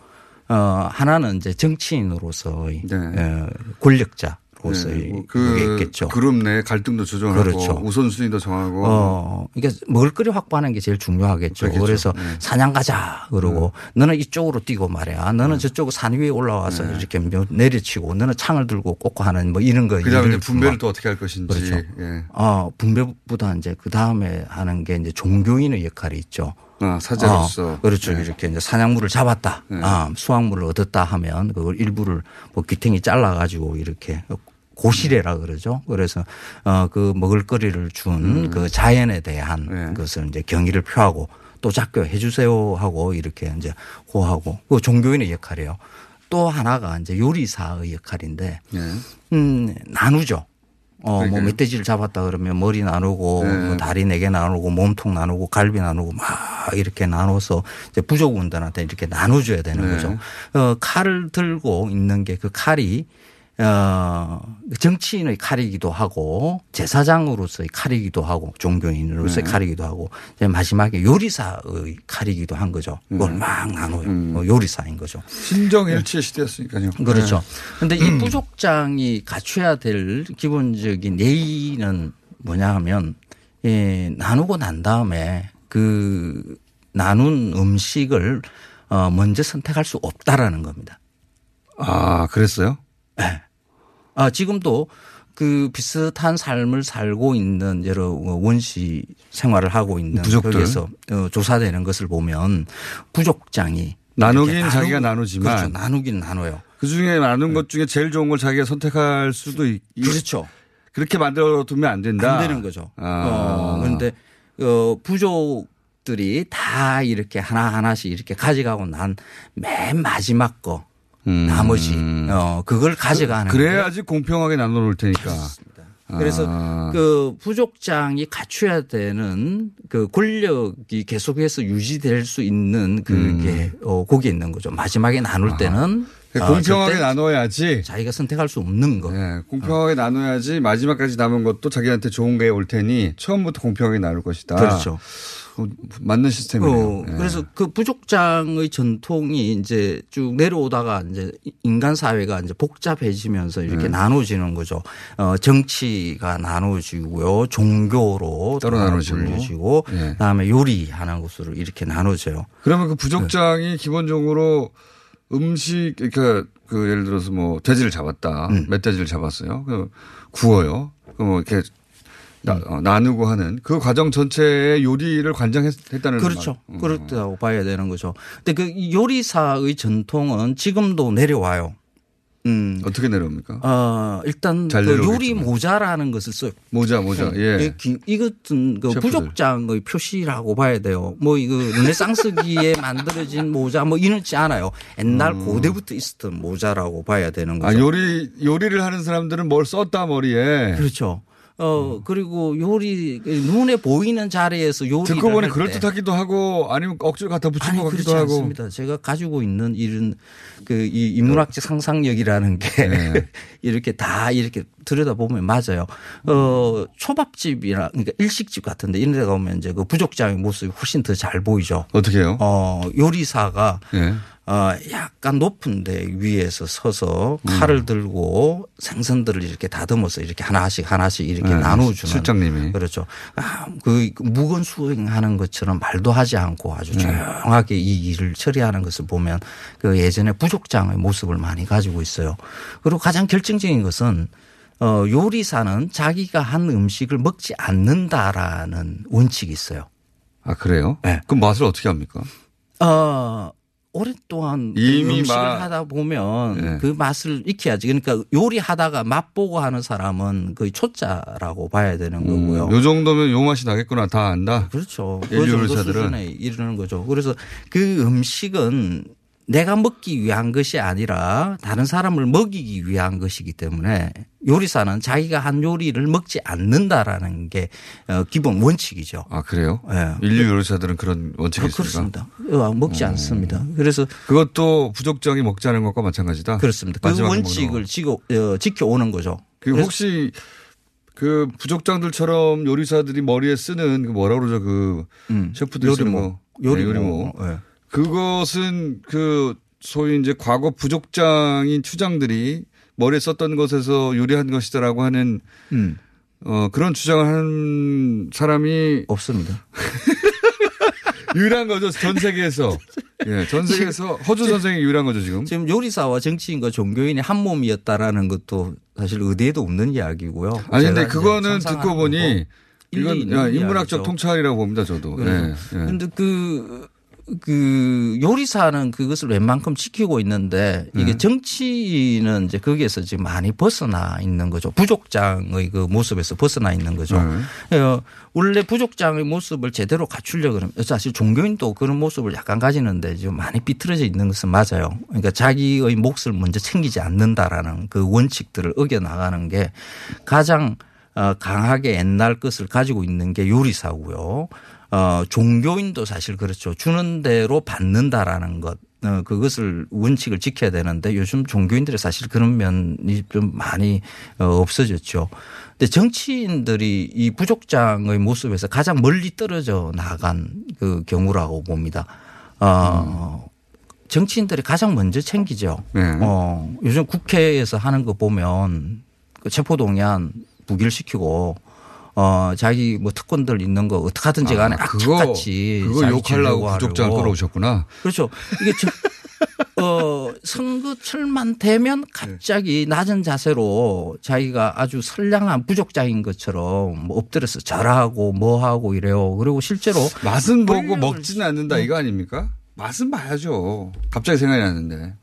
어, 하나는 이제 정치인으로서의 어, 권력자로서의 네, 뭐 그게 그 있겠죠. 그룹 내 갈등도 조정하고 그렇죠. 우선순위도 정하고 어, 그러니까 먹을거리 확보하는 게 제일 중요하겠죠. 그렇겠죠. 그래서 네. 사냥 가자 그러고 너는 이쪽으로 뛰고 말이야. 너는 저쪽 산 위에 올라와서 이렇게 몇 내려치고 너는 창을 들고 꽂고 하는 뭐 이런 거. 그다음에 이제 분배를 막또 어떻게 할 것인지. 그렇죠. 예. 어, 분배보다 이제 그 다음에 하는 게 이제 종교인의 역할이 있죠. 아, 사제로서. 어, 그렇죠. 네. 이렇게 이제 사냥물을 잡았다. 아, 수확물을 얻었다 하면 그걸 일부를 뭐 귀탱이 잘라 가지고 이렇게 고시래라 그러죠. 그래서 어, 그 먹을거리를 준그 자연에 대한 것을 이제 경의를 표하고 또 작교 해 주세요 하고 이렇게 이제 호하고 그 종교인의 역할이에요. 또 하나가 이제 요리사의 역할인데 음, 나누죠. 어, 뭐 그러니까요. 멧돼지를 잡았다 그러면 머리 나누고 네. 뭐 다리 네 개 나누고 몸통 나누고 갈비 나누고 막 이렇게 나눠서 이제 부족분들한테 이렇게 나눠줘야 되는 네. 거죠. 어, 칼을 들고 있는 게 그 칼이 어, 정치인의 칼이기도 하고 제사장으로서의 칼이기도 하고 종교인으로서의 네. 칼이기도 하고 마지막에 요리사의 칼이기도 한 거죠. 그걸 네. 막 나눠요. 음. 어, 요리사인 거죠. 신정일치의 시대였으니까요. 그렇죠. 네. 그런데 이 부족장이 갖춰야 될 기본적인 예의는 뭐냐 하면 예, 나누고 난 다음에 그 나눈 음식을 어, 먼저 선택할 수 없다라는 겁니다. 아, 그랬어요? 네. 아, 지금도 그 비슷한 삶을 살고 있는 여러 원시 생활을 하고 있는 부족들. 거기에서 어, 조사되는 것을 보면 부족장이 나누긴 자기가 나누- 나누지만 그렇죠. 나누긴 나눠요. 그 중에 나눈 것 중에 제일 좋은 걸 자기가 선택할 수도 있. 그렇죠. 그렇게 만들어 두면 안 된다. 안 되는 거죠. 아. 어, 그런데 어, 부족들이 다 이렇게 하나 하나씩 이렇게 가져가고 난 맨 마지막 거 나머지 어 그걸 가져가는 게 음. 그래야지 공평하게 나눠 놓을 테니까. 그래서 아. 그 부족장이 갖춰야 되는 그 권력이 계속해서 유지될 수 있는 그게 어 거기에 있는 거죠. 마지막에 나눌 때는 음. 그 어, 공평하게 절대 나눠야지. 자기가 선택할 수 없는 거. 네, 공평하게 나눠야지 마지막까지 남은 것도 자기한테 좋은 게 올 테니 처음부터 공평하게 나눌 것이다. 그렇죠. 어, 맞는 시스템이네요. 어, 네. 그래서 그 부족장의 전통이 이제 쭉 내려오다가 이제 인간 사회가 이제 복잡해지면서 이렇게 네. 나눠지는 거죠. 어, 정치가 나눠지고요. 종교로 따로 나눠지고. 네. 그다음에 요리하는 것으로 이렇게 나눠져요. 그러면 그 부족장이 기본적으로 음식 그러니까 그 예를 들어서 뭐 돼지를 잡았다, 음. 멧돼지를 잡았어요. 그 구워요. 그뭐 이렇게 나, 음. 어, 나누고 하는 그 과정 전체의 요리를 관장했다는 그렇죠. 말. 음. 그렇다고 봐야 되는 거죠. 근데 그 요리사의 전통은 지금도 내려와요. 음. 어떻게 내려옵니까? 어, 일단 잘그 요리 내려오겠지만. 모자라는 것을 써요. 모자 모자. 예. 이- 이것은 그. 부족장의 표시라고 봐야 돼요. 뭐 이거 르네상스기에 *laughs* 만들어진 모자 뭐 이렇지 않아요. 옛날 고대부터 있었던 모자라고 봐야 되는 거죠. 음. 아 요리 요리를 하는 사람들은 뭘 썼다 머리에. 그렇죠. 어 그리고 요리 눈에 보이는 자리에서 요리를 듣고 보니 할 때. 그럴 듯하기도 하고 아니면 억지로 갖다 붙인 아니 것 같기도 그렇지 하고. 않습니다. 제가 가지고 있는 이런 그 이 인문학적 상상력이라는 게 네. *laughs* 이렇게 다 이렇게 들여다 보면 맞아요. 어 초밥집이나 그러니까 일식집 같은데 이런 데 가면 이제 그 부족장의 모습이 훨씬 더 잘 보이죠. 어떻게요? 어 요리사가 예. 어 약간 높은 데 위에서 서서 칼을 들고 생선들을 이렇게 다듬어서 이렇게 하나씩 하나씩 이렇게 네, 나눠주는 실장님이. 그렇죠. 아, 그 무건 수행하는 것처럼 말도 하지 않고 아주 조용하게 이 일을 처리하는 것을 보면 그 예전에 부족장의 모습을 많이 가지고 있어요. 그리고 가장 결정적인 것은 어, 요리사는 자기가 한 음식을 먹지 않는다라는 원칙이 있어요. 아 그래요? 네. 그럼 맛을 어떻게 합니까? 어, 오랫동안 그 이미 음식을 막- 하다 보면 네. 그 맛을 익혀야지. 그러니까 요리하다가 맛보고 하는 사람은 거의 초짜라고 봐야 되는 거고요. 음, 요 정도면 요 맛이 나겠구나 다 안다. 그렇죠. 그 인류 정도 요리사들은 수준에 이르는 거죠. 그래서 그 음식은 내가 먹기 위한 것이 아니라 다른 사람을 먹이기 위한 것이기 때문에 요리사는 자기가 한 요리를 먹지 않는다라는 게 어, 기본 원칙이죠. 아 그래요? 네. 인류 요리사들은 그런 원칙이 아, 있습니까? 그렇습니다. 어, 먹지 않습니다. 그래서 그것도 부족장이 먹지 않은 것과 마찬가지다. 그렇습니다. 그 원칙을 거. 지고, 어, 지켜오는 거죠. 그 혹시 그 부족장들처럼 요리사들이 머리에 쓰는 그 뭐라 그러죠 그 셰프들 쓰는 요리모. 거 요리모. 네, 요리모. 네. 그것은 그 소위 이제 과거 부족장인 추장들이 머리에 썼던 것에서 요리한 것이다라고 하는 음. 어 그런 주장을 하는 사람이 없습니다. *laughs* 유일한 거죠 전 세계에서 *laughs* 예, 전 세계에서 허주 선생이 유일한 거죠 지금. 지금 요리사와 정치인과 종교인이 한 몸이었다라는 것도 사실 의대에도 없는 이야기고요. 아니 근데 그거는 듣고 보니 이건 인문학적. 통찰이라고 봅니다 저도. 그래서 예, 예. 그, 그 요리사는 그것을 웬만큼 지키고 있는데 이게 네. 정치는 이제 거기에서 지금 많이 벗어나 있는 거죠. 부족장의 그 모습에서 벗어나 있는 거죠. 네. 어, 원래 부족장의 모습을 제대로 갖추려 그러면 사실 종교인도 그런 모습을 약간 가지는데 지금 많이 삐뚤어져 있는 것은 맞아요. 그러니까 자기의 몫을 먼저 챙기지 않는다라는 그 원칙들을 어겨 나가는 게 가장 어, 강하게 옛날 것을 가지고 있는 게 요리사고요. 어, 종교인도 사실 그렇죠. 주는 대로 받는다라는 것. 어, 그것을 원칙을 지켜야 되는데 요즘 종교인들이 사실 그런 면이 좀 많이 어, 없어졌죠. 근데 정치인들이 이 부족장의 모습에서 가장 멀리 떨어져 나간 그 경우라고 봅니다. 어, 정치인들이 가장 먼저 챙기죠. 네. 어, 요즘 국회에서 하는 거 보면 그 체포동의안 부결시키고 어, 자기 뭐 특권들 있는 거 어떡하든지 간에 아, 그거 악착같이 그거 욕하려고 하려고. 끌어오셨구나. 그렇죠. 이게 저, *laughs* 어, 선거철만 되면 갑자기 낮은 자세로 자기가 아주 선량한 부족장인 것처럼 뭐 엎드려서 잘하고 뭐 하고 이래요. 그리고 실제로 맛은 보고 먹지는 않는다 이거 아닙니까? 맛은 봐야죠. 갑자기 생각이 났는데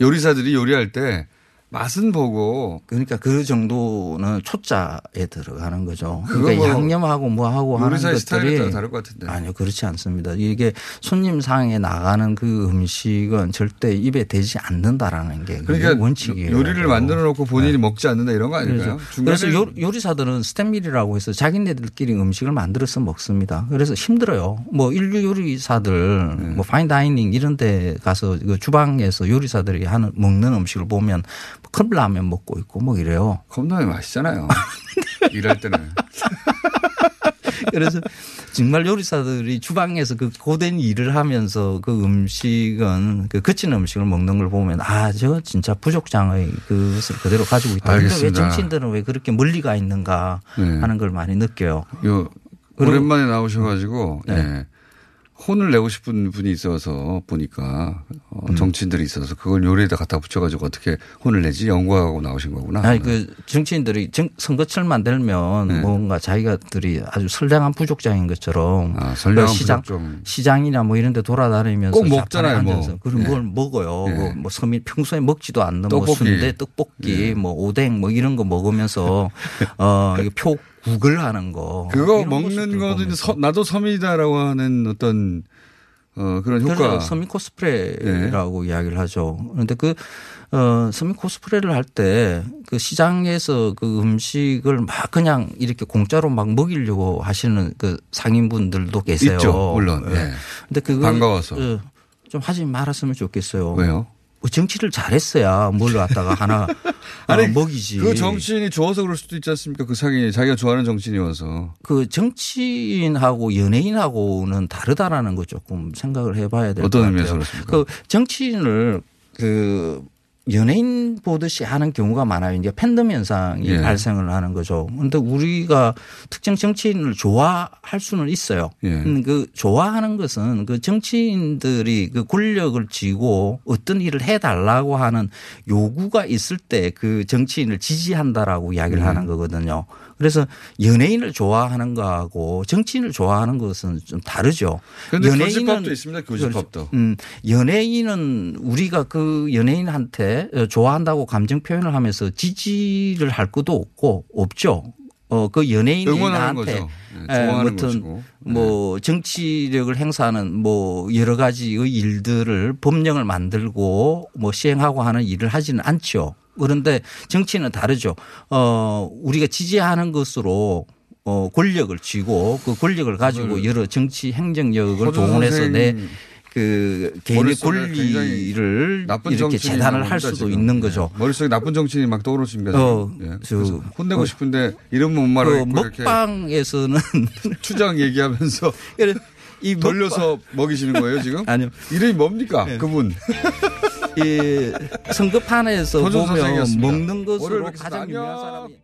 요리사들이 요리할 때 맛은 보고 그러니까 그 정도는 초짜에 들어가는 거죠. 그거 그러니까 뭐 양념하고 뭐 하고 하는 것들이 다를 것 같은데. 아니요 그렇지 않습니다. 이게 손님상에 나가는 그 음식은 절대 입에 대지 않는다라는 게 그러니까 원칙이에요. 요리를 만들어 놓고 본인이 먹지 않는다 이런 거 아닐까요? 그래서, 그래서 요리사들은 staff meal이라고 해서 자기네들끼리 음식을 만들어서 먹습니다. 그래서 힘들어요. 뭐 일류 요리사들 네. 뭐 fine dining 이런 데 가서 그 주방에서 요리사들이 하는 먹는 음식을 보면 컵라면 먹고 있고 뭐 이래요. 컵라면 맛있잖아요. *laughs* 일할 때는. *laughs* 그래서 정말 요리사들이 주방에서 그 고된 일을 하면서 그 음식은 그 거친 음식을 먹는 걸 보면 아, 저거 진짜 부족장의 그것을 그대로 가지고 있다. 근데 왜 알겠습니다. 정치인들은 왜 그렇게 멀리 가 있는가 네. 하는 걸 많이 느껴요. 요 오랜만에 나오셔가지고 네. 예. 혼을 내고 싶은 분이 있어서 보니까 어, 음. 정치인들이 있어서 그걸 요리에다 갖다 붙여가지고 어떻게 혼을 내지 연구하고 나오신 거구나. 아니 그 정치인들이 정- 선거철만 되면 네. 뭔가 자기가들이 아주 선량한 부족장인 것처럼 아, 선량한 그 시장 부족장. 시장이나 뭐 이런 데 돌아다니면서 꼭 먹잖아요, 뭐. 그런 네. 걸 먹어요. 네. 뭐, 뭐 서민 평소에 먹지도 않는 뭐 떡볶이. 순대, 떡볶이, 뭐 오뎅 뭐 이런 거 먹으면서 *laughs* 어 표 구글하는 거 그거 먹는 거는. 서- 나도 서민이다라고 하는 어떤 어, 그런 효과. 서민 코스프레라고 이야기를 하죠. 그런데 그, 어, 서민 코스프레를 할 때 그 시장에서 그 음식을 막 그냥 이렇게 공짜로 막 먹이려고 하시는 그 상인분들도 계세요. 있죠, 물론. 예. 근데 그거 반가워서. 어, 좀 하지 말았으면 좋겠어요. 왜요? 뭐 정치를 잘했어야 뭘 갖다가 하나 *laughs* 아니, 어, 먹이지. 그 정치인이 좋아서 그럴 수도 있지 않습니까? 그 상인이 자기가 좋아하는 정치인이어서. 그 정치인하고 연예인하고는 다르다라는 거 조금 생각을 해봐야 될것 어떤 같아요. 의미에서 그렇습니까? 그 정치인을 그 연예인 보듯이 하는 경우가 많아요. 이제 팬덤 현상이 예. 발생을 하는 거죠. 그런데 우리가 특정 정치인을 좋아할 수는 있어요. 예. 음, 그 좋아하는 것은 그 정치인들이 그 권력을 쥐고 어떤 일을 해달라고 하는 요구가 있을 때 그 정치인을 지지한다라고 이야기를 음. 하는 거거든요. 그래서 연예인을 좋아하는 거하고 정치인을 좋아하는 것은 좀 다르죠. 그런데 교집합도 있습니다. 교집합도. 그렇죠. 음, 연예인은 우리가 그 연예인한테 좋아한다고 감정 표현을 하면서 지지를 할 것도 없고 없죠. 어, 그 연예인이 나한테. 네, 어떤 것이고. 뭐 정치력을 행사하는 뭐 여러 가지의 일들을 법령을 만들고 뭐 시행하고 하는 일을 하지는 않죠. 그런데 정치는 다르죠. 어, 우리가 지지하는 것으로 어, 권력을 쥐고 그 권력을 가지고 여러 정치 행정력을 동원해서 내 그 개인의 권리를 이렇게 재단을 할 수도 지금. 있는 거죠. 예. 머릿속에 나쁜 정치인이 막 떠오르십니다. 어. 예. 혼내고 어, 싶은데 이름 못 말하고 그 먹방에서는 *laughs* 추정 얘기하면서 이 *laughs* 돌려서 먹이시는 거예요 지금? 아니요. 이름이 뭡니까 예. 그분? *laughs* 이 선거판에서 허준 보면 선생이었습니다. 먹는 것으로. 가장 유명한. 사람이